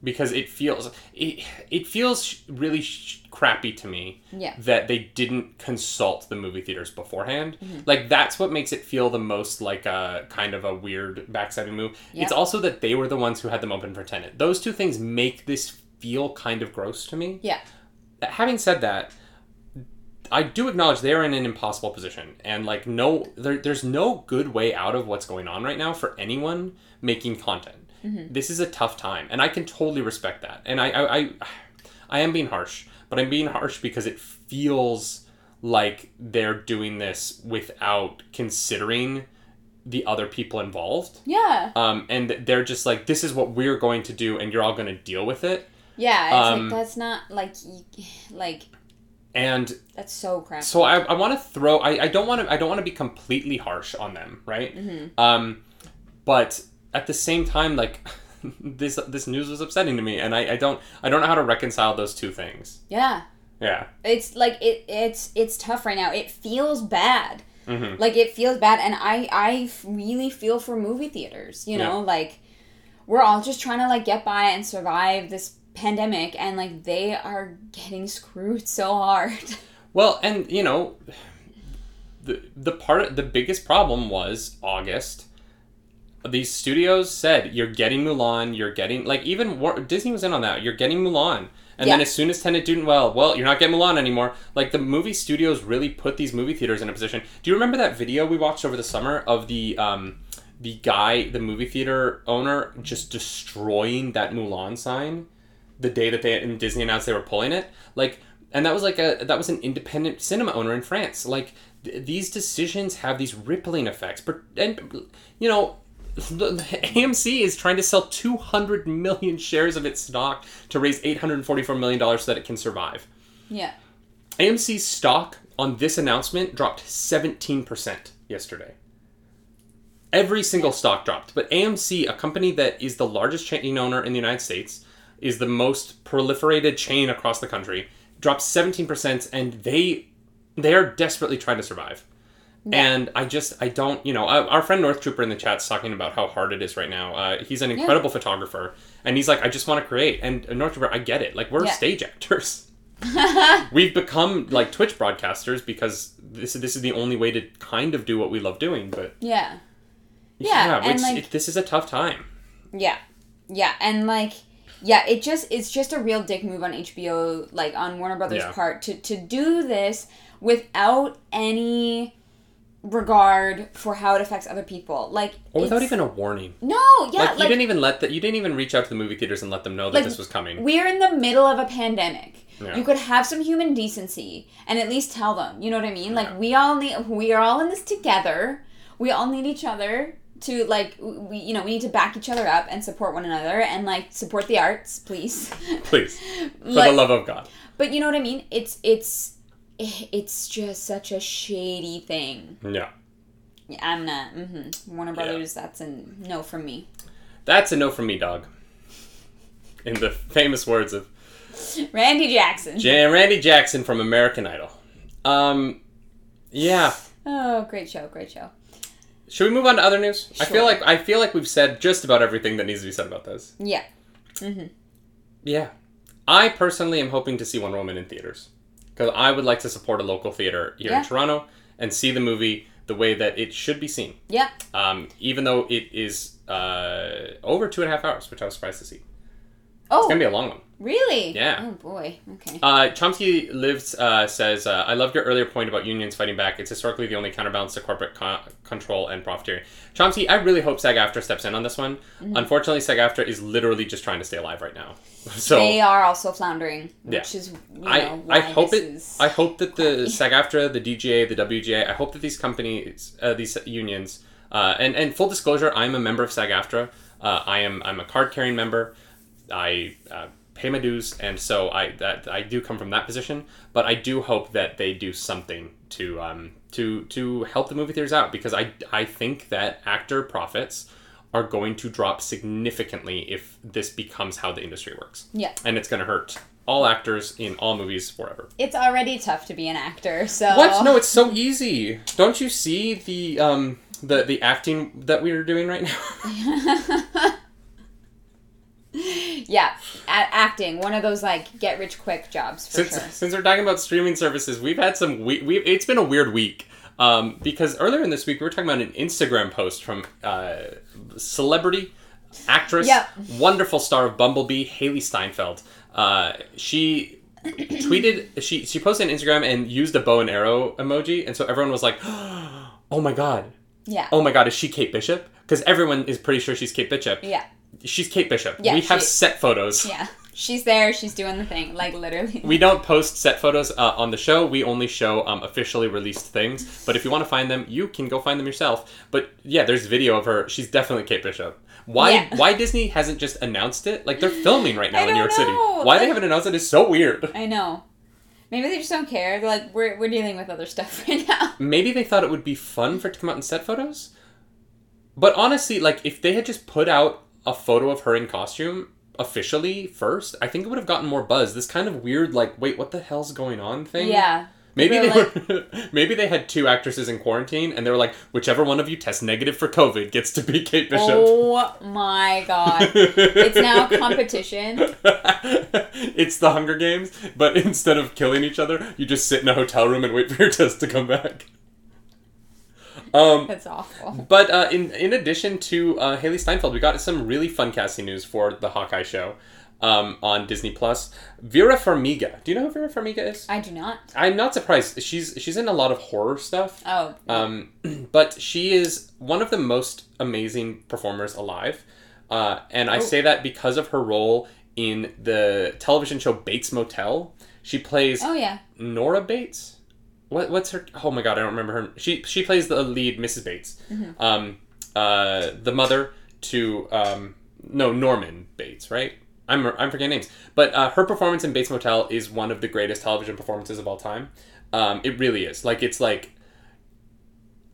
because it feels it, it feels really sh- crappy to me Yeah. that they didn't consult the movie theaters beforehand. Mm-hmm. Like that's what makes it feel the most like a kind of a weird backstabbing move. Yeah. It's also that they were the ones who had them open for Tenet. Those two things make this feel kind of gross to me. Yeah. Having said that, I do acknowledge they're in an impossible position, and like no, there, there's no good way out of what's going on right now for anyone making content. This is a tough time, and I can totally respect that. And I, I, I, I am being harsh, but I'm being harsh because it feels like they're doing this without considering the other people involved. Yeah. Um, and they're just like, this is what we're going to do, and you're all going to deal with it. Yeah, it's Um, like that's not like like And that's so crappy. so I, I want to throw I, I don't want to I don't want to be completely harsh on them right Mm-hmm. um but at the same time like this this news was upsetting to me and I, I don't I don't know how to reconcile those two things yeah. yeah It's like it it's it's tough right now. It feels bad. Mhm. Like it feels bad and I I really feel for movie theaters, you know, like we're all just trying to like get by and survive this pandemic and like they are getting screwed so hard. well and you know the the part the biggest problem was August these studios said you're getting Mulan you're getting like even War- Disney was in on that you're getting Mulan and then as soon as Tenet didn't well, well, you're not getting Mulan anymore. Like the movie studios really put these movie theaters in a position. Do you remember that video we watched over the summer of the um, the guy, the movie theater owner, just destroying that Mulan sign the day that they and Disney announced they were pulling it? Like, and that was like a that was an independent cinema owner in France. Like th- these decisions have these rippling effects. But and you know. The, AMC is trying to sell 200 million shares of its stock to raise 844 million dollars so that it can survive. yeah. AMC's stock on this announcement dropped 17% yesterday. Every single stock dropped, but AMC, a company that is the largest chain owner in the United States, is the most proliferated chain across the country, dropped 17% and they they are desperately trying to survive. And I just I don't, you know, our our friend North Trooper in the chat's talking about how hard it is right now. Uh, he's an incredible photographer and he's like I just want to create. And uh, North Trooper, I get it. Like we're Yeah. stage actors. We've become like Twitch broadcasters because this this is the only way to kind of do what we love doing. But Yeah. Yeah, it's, like- it, this is a tough time. Yeah. Yeah, and like yeah, it just it's just a real dick move on HBO like on Warner Brothers Yeah. part to to do this without any regard for how it affects other people. Like Or without even a warning. No, yeah, like, like, you didn't even let that. You didn't even reach out to the movie theaters and let them know that Like, this was coming. we're in the middle of a pandemic. Yeah. You could have some human decency and at least tell them. You know what I mean? Yeah. Like we all need we are all in this together. We all need each other to like we you know we need to back each other up and support one another and like support the arts, please. Please, for Like- the love of God. But you know what I mean? It's it's it's just such a shady thing. Yeah, Yeah, I'm not. Mm-hmm. Warner Brothers, that's a no from me. that's a no from me, dog. In the famous words of Randy Jackson. Jan Randy Jackson from American Idol. Um, yeah. oh, great show, great show. Should we move on to other news? I feel like I feel like we've said just about everything that needs to be said about this. Yeah. Mm-hmm. Yeah. I personally am hoping to see Wonder Woman in theaters because I would like to support a local theater here Yeah. in Toronto and see the movie the way that it should be seen. Yeah. Um, even though it is uh, over two and a half hours, which I was surprised to see. Oh, It's gonna be a long one. really? Yeah. Oh boy. Okay. Uh, Chomsky lives uh, says, uh, "I loved your earlier point about unions fighting back. It's historically the only counterbalance to corporate co- control and profiteering." Chomsky, I really hope SAG-AFTRA steps in on this one. Mm-hmm. Unfortunately, SAG-AFTRA is literally just trying to stay alive right now. So they are also floundering, Yeah. which is you know, I, why I hope it. I hope that the. SAG-AFTRA, the DGA, the WGA. I hope that these companies, uh, these unions, uh, and and full disclosure, I'm a member of SAG-AFTRA. Uh, I am I'm a card-carrying member. I uh, pay my dues, and so I that I do come from that position. But I do hope that they do something to um to to help the movie theaters out because I I think that actor profits are going to drop significantly if this becomes how the industry works yeah. and it's going to hurt all actors in all movies forever. It's already tough to be an actor, so What? No, it's so easy. Don't you see the um the the acting that we are doing right now? yeah, a- acting one of those like get rich quick jobs for since sure. since we're talking about streaming services, we've had some we we it's been a weird week. Um, because earlier in this week we were talking about an Instagram post from uh, celebrity actress, Yep. wonderful star of Bumblebee, Hailee Steinfeld. Uh, she tweeted she she posted on Instagram and used a bow and arrow emoji, and so everyone was like, "Oh my god, Yeah, oh my god, is she Kate Bishop?" Because everyone is pretty sure she's Kate Bishop. yeah, She's Kate Bishop. Yeah, we have she- set photos. yeah. She's there. She's doing the thing. Like literally. We don't post set photos uh, on the show. We only show um, officially released things. But if you want to find them, you can go find them yourself. But yeah, there's video of her. She's definitely Kate Bishop. Why? Yeah. Why Disney hasn't just announced it? Like they're filming right now in New York don't City. know. Why they haven't announced it is so weird. I know. Maybe they just don't care. They're like, we're, we're dealing with other stuff right now. Maybe they thought it would be fun for it to come out in set photos. But honestly, like if they had just put out a photo of her in costume officially first, I think it would have gotten more buzz. This kind of weird, like, wait, what the hell's going on thing. Yeah. Maybe They're were, maybe they had two actresses in quarantine, and they were like, whichever one of you tests negative for COVID gets to be Kate Bishop. Oh my god. It's now competition. it's the Hunger Games, but instead of killing each other, you just sit in a hotel room and wait for your test to come back. Um, That's awful. but uh, in in addition to uh, Hailee Steinfeld, we got some really fun casting news for the Hawkeye show um, on Disney Plus. Vera Farmiga. Do you know who Vera Farmiga is? I do not. I'm not surprised. She's she's in a lot of horror stuff. Oh. Um, but she is one of the most amazing performers alive. Uh, and I Oh. say that because of her role in the television show Bates Motel. She plays oh yeah. Nora Bates. What, what's her? Oh my god, I don't remember her. She she plays the lead, Mrs. Bates, um, uh, the mother to um, no Norman Bates, right? I'm I'm forgetting names, but uh, her performance in Bates Motel is one of the greatest television performances of all time. Um, it really is. Like it's like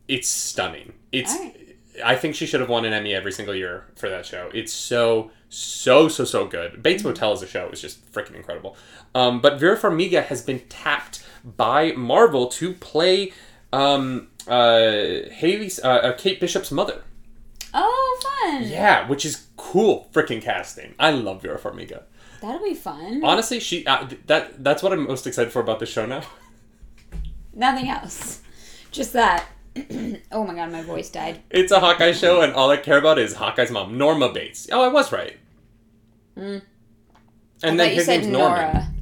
it's stunning. It's Alright. I think she should have won an Emmy every single year for that show. It's so so so so good. Bates Motel as a show is just freaking incredible. Um, but Vera Farmiga has been tapped by Marvel to play um, uh, Hailee's uh, uh, Kate Bishop's mother. Oh, fun. Yeah, which is cool freaking casting. I love Vera Farmiga. That'll be fun. Honestly, she uh, that that's what I'm most excited for about the show now. Nothing else. Just that. oh my god, my voice died. It's a Hawkeye show, and all I care about is Hawkeye's mom, Norma Bates. Oh, I was right. Mm. And I then his said name's Nora. Norman.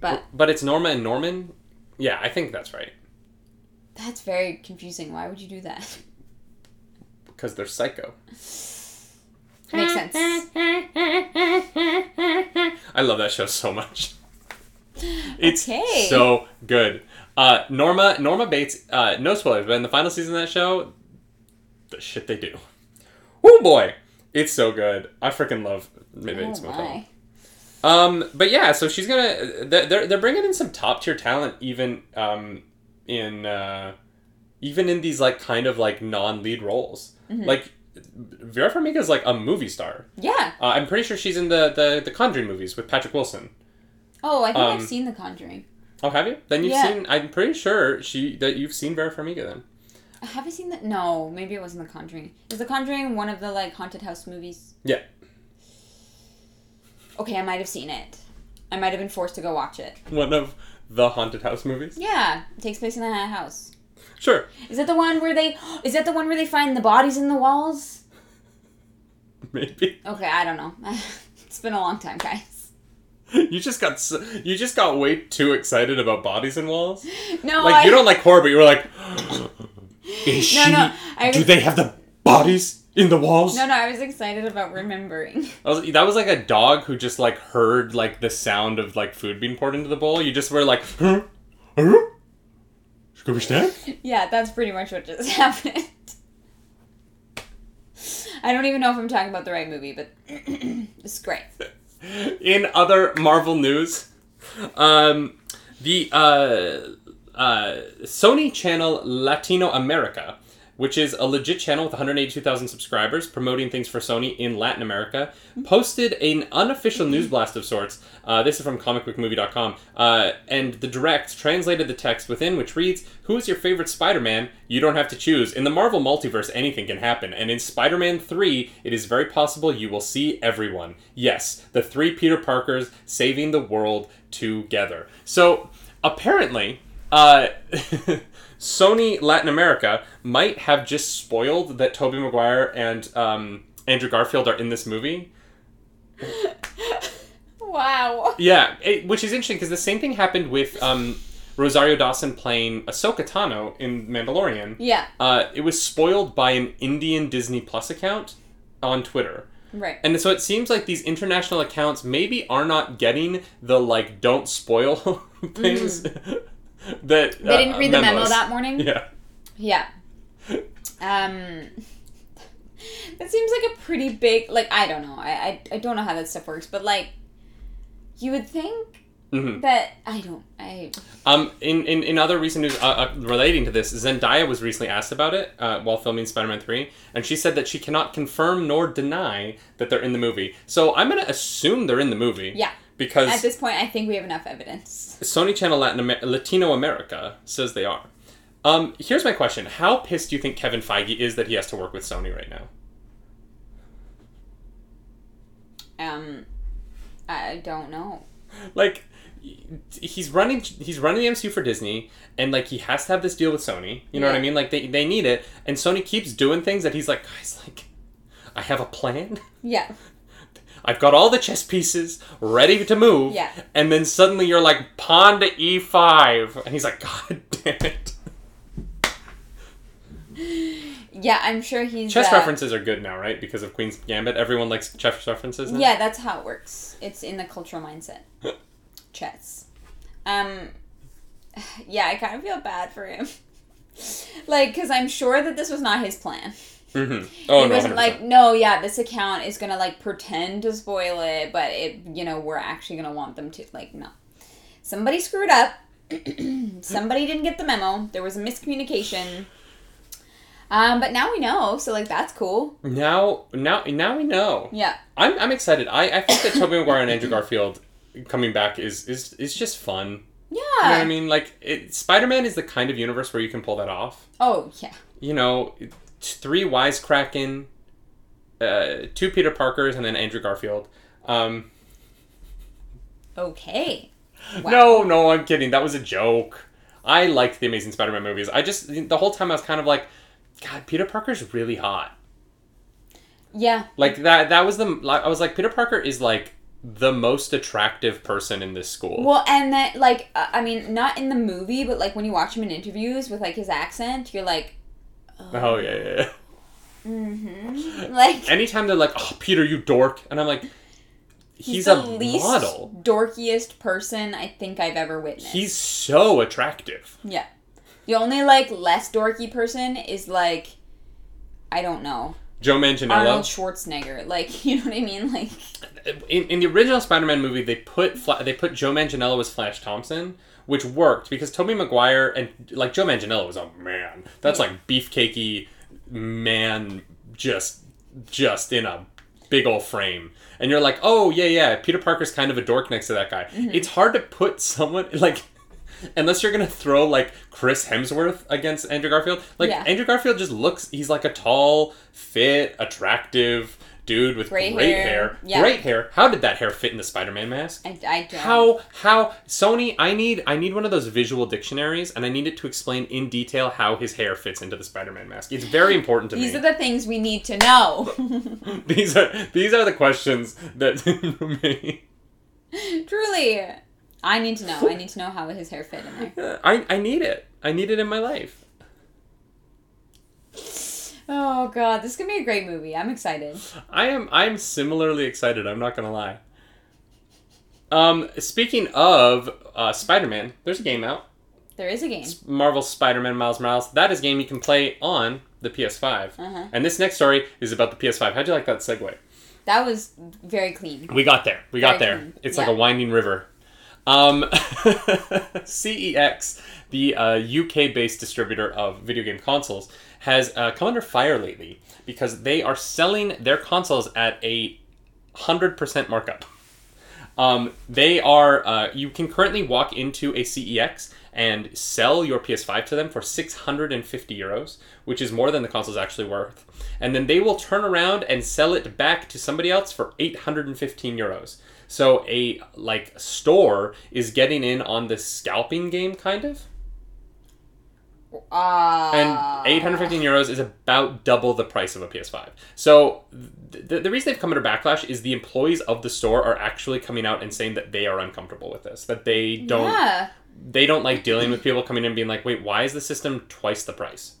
But But it's Norma and Norman. Yeah, I think that's right that's very confusing. Why would you do that? because they're psycho. Makes sense. I love that show so much. It's Okay. so good. Uh, Norma Norma Bates. Uh, no spoilers, but in the final season of that show, the shit they do. Oh boy, it's so good. I freaking love Bates oh my. Um, but yeah, so she's gonna they're they're, they're bringing in some top tier talent even um in uh even in these like kind of like non lead roles. Mm-hmm. Like Vera Farmiga is like a movie star. Yeah. Uh, I'm pretty sure she's in the, the the Conjuring movies with Patrick Wilson. Oh, I think Um, I've seen The Conjuring. Oh, have you? Then you've Yeah. seen. I'm pretty sure she that you've seen Vera Farmiga. Then Have I seen that? No, maybe it wasn't The Conjuring. Is The Conjuring one of the like haunted house movies? Yeah. Okay, I might have seen it. I might have been forced to go watch it. one of the haunted house movies. Yeah, it takes place in a house. Sure, Is that the one where they? Is that the one where they find the bodies in the walls? maybe Okay, I don't know. it's been a long time, guys. you just got so, you just got way too excited about bodies and walls. No, Like I, you don't like horror, but you were like, is she? No, no, I do they have the bodies in the walls? No, no, I was excited about remembering. I was, that was like a dog who just like heard like the sound of like food being poured into the bowl. You just were like, huh? Huh? Yeah, that's pretty much what just happened. I don't even know if I'm talking about the right movie, but it's great. In other Marvel news, um, the uh, uh, Sony channel Latino America, which is a legit channel with 182,000 subscribers promoting things for Sony in Latin America, posted an unofficial news blast of sorts. Uh, this is from comicbookmovie.com. Uh, and the direct translated the text within, which reads Who is your favorite Spider Man? You don't have to choose. In the Marvel multiverse, anything can happen. And in Spider Man 3, it is very possible you will see everyone. Yes, the three Peter Parkers saving the world together. So apparently, uh, Sony Latin America might have just spoiled that Tobey Maguire and um, Andrew Garfield are in this movie. Wow. Yeah, it, which is interesting because the same thing happened with um, Rosario Dawson playing Ahsoka Tano in Mandalorian. Yeah. Uh, it was spoiled by an Indian Disney Plus account on Twitter. Right. And so it seems like these international accounts maybe are not getting the like don't spoil things that. They didn't uh, read the memo that morning. Yeah. Yeah. Um. That seems like a pretty big. Like I don't know. I I, I don't know how that stuff works, but like, you would think Mhm. that I don't. I Um, in, in, in other recent news uh, uh, relating to this, Zendaya was recently asked about it uh, while filming Spider Man 3, and she said that she cannot confirm nor deny that they're in the movie. So I'm going to assume they're in the movie. yeah. Because At this point, I think we have enough evidence. Sony Channel Latin Amer- Latino America says they are. Um, here's my question: How pissed do you think Kevin Feige is that he has to work with Sony right now? Um, I don't know. Like, he's running he's running the MCU for Disney, and like he has to have this deal with Sony. You know what I mean? Like they they need it, and Sony keeps doing things that he's like, guys, like, I have a plan. Yeah. I've got all the chess pieces ready to move. Yeah. And then suddenly you're like pawn to e5, and he's like, God damn it. Yeah, I'm sure he's. Chess uh, references are good now, right? Because of Queen's Gambit, everyone likes chess references. Now? Yeah, that's how it works. It's in the cultural mindset. Chess. Um. Yeah, I kind of feel bad for him. like, because I'm sure that this was not his plan. Mm-hmm. Oh it no, wasn't 100%. like, no, yeah, this account is gonna like pretend to spoil it, but it, you know, we're actually gonna want them to. Like, no. Somebody screwed up. Somebody didn't get the memo. There was a miscommunication. Um, but now we know, so like that's cool. now, now, now we know. Yeah. I'm, I'm excited. I, I think that Tobey Maguire and Andrew Garfield coming back is is is just fun. Yeah. You know what I mean? Like, it, Spider Man is the kind of universe where you can pull that off. Oh yeah. You know, three wisecracking, uh, two Peter Parkers, and then Andrew Garfield. Um, Okay. Wow. No, no, I'm kidding. That was a joke. I liked the Amazing Spider-Man movies. I just the whole time I was kind of like, God, Peter Parker's really hot. Yeah. Like that. That was the. I was like, Peter Parker is like the most attractive person in this school. Well, and that like uh, I mean, not in the movie, but like when you watch him in interviews with like his accent, you're like, oh yeah, yeah, yeah. mm-hmm. Like Anytime they're like, "Oh, Peter, you dork," and I'm like, he's, he's, a least model. dorkiest person I think I've ever witnessed. He's so attractive. yeah. The only like less dorky person is like, I don't know, Joe Manganiello. Arnold Schwarzenegger. Like, you know what I mean? Like, in, in the original Spider-Man movie, they put Fla- they put Joe Manganiello as Flash Thompson, which worked because Tobey Maguire and like Joe Manganiello was a man. That's like beefcakey man, just just in a big old frame. And you're like, oh yeah, yeah, Peter Parker's kind of a dork next to that guy. Mm-hmm. It's hard to put someone like. Unless you're gonna throw like Chris Hemsworth against Andrew Garfield, like Yeah. Andrew Garfield just looks—he's like a tall, fit, attractive dude with Gray great hair. hair. Yeah. Great hair. How did that hair fit in the Spider-Man mask? I, I don't. How how Sony? I need I need one of those visual dictionaries, and I need it to explain in detail how his hair fits into the Spider-Man mask. It's very important to These me. These are the things we need to know. these are these are the questions that me. Truly. I need to know. I need to know how his hair fit in there. I I need it. I need it in my life. Oh god, this is gonna be a great movie. I'm excited. I am I'm similarly excited. I'm not gonna lie. Um, speaking of uh, Spider-Man, there's a game out. There is a game. Marvel Spider-Man Miles Morales. That is a game you can play on the PS5. Uh-huh. And this next story is about the PS5. How'd you like that segue? That was very clean. We got there. We got Very there. clean. It's Yeah. like a winding river. Um, CEX, the uh, UK-based distributor of video game consoles, has uh, come under fire lately because they are selling their consoles at a hundred percent markup. Um, they are. Uh, you can currently walk into a CEX and sell your PS5 to them for 650 euros, which is more than the console's actually worth. And then they will turn around and sell it back to somebody else for 815 euros. So a like store is getting in on the scalping game, kind of. Uh, And 815 euros is about double the price of a PS5. So th- the reason they've come under backlash is the employees of the store are actually coming out and saying that they are uncomfortable with this, that they don't Yeah. they don't like dealing with people coming in and being like, "Wait, why is the system twice the price?"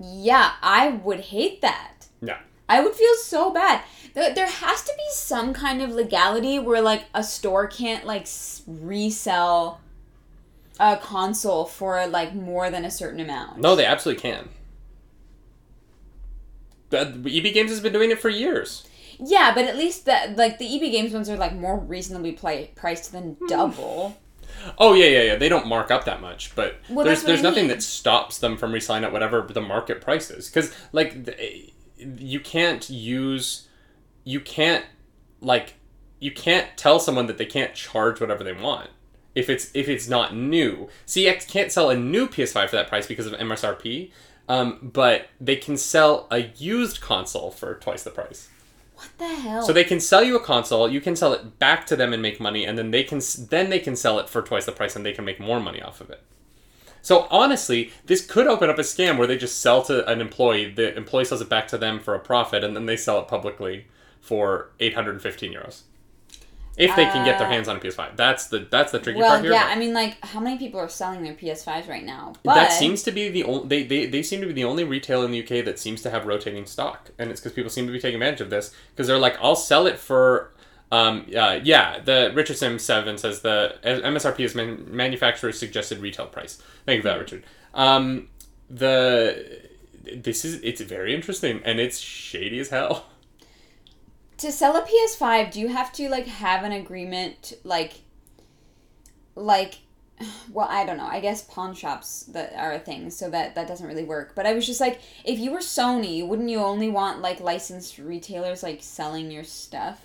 Yeah, I would hate that. Yeah. I would feel so bad. There, there has to be some kind of legality where like a store can't like s- resell a console for like more than a certain amount. No, they absolutely can. EB Games has been doing it for years. Yeah, but at least the like the EB Games ones are like more reasonably play, priced than Hmm. double. Oh yeah, yeah, yeah. They don't mark up that much, but Well, there's there's I nothing mean. that stops them from reselling at whatever the market price is. Because like you can't use, you can't like, you can't tell someone that they can't charge whatever they want if it's if it's not new. CEX can't sell a new PS5 for that price because of MSRP, um, but they can sell a used console for twice the price. What the hell? So they can sell you a console, you can sell it back to them and make money, and then they can then they can sell it for twice the price, and they can make more money off of it. So honestly, this could open up a scam where they just sell to an employee, the employee sells it back to them for a profit, and then they sell it publicly for eight hundred and fifteen euros, if they can get their Uh, hands on a PS5. That's the that's the tricky well, part here. yeah, but- I mean, like, how many people are selling their PS5s right now? But that seems to be the only they, they, they seem to be the only retailer in the UK that seems to have rotating stock, and it's because people seem to be taking advantage of this because they're like, I'll sell it for. Um, uh, yeah, the Richard Richardson Seven says the MSRP is man- manufacturer's suggested retail price. Thank you for that, Richard. Um, the this is it's very interesting and it's shady as hell. to sell a PS5, do you have to like have an agreement, like, like, well, I don't know. I guess pawn shops that are a thing, so that that doesn't really work. But I was just like, if you were Sony, wouldn't you only want like licensed retailers like selling your stuff?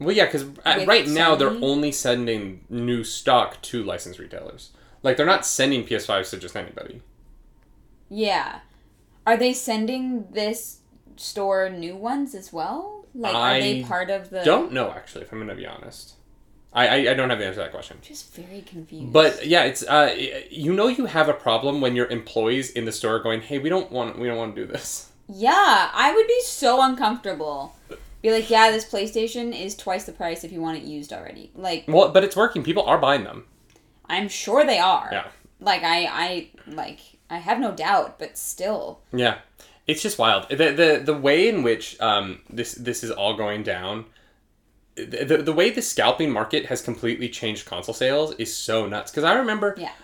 Well, yeah, because uh, With right now they're only sending new stock to licensed retailers. Like they're not sending PS5s to just anybody. Yeah, are they sending this store new ones as well? Like, are they part of the? Don't know actually, if I'm gonna be honest. I, I, I don't have the answer to that question. Just very confused. But yeah, it's uh, you know you have a problem when your employees in the store are going, hey, we don't want we don't want to do this. Yeah, I would be so uncomfortable. Be like, yeah, this PlayStation is twice the price if you want it used already. Like, Well, but it's working. People are buying them. I'm sure they are. Yeah. Like, I, I, like, I have no doubt, but still. Yeah, it's just wild. The the, the way in which um this this is all going down. The, the, the way the scalping market has completely changed console sales is so nuts because I remember Yeah.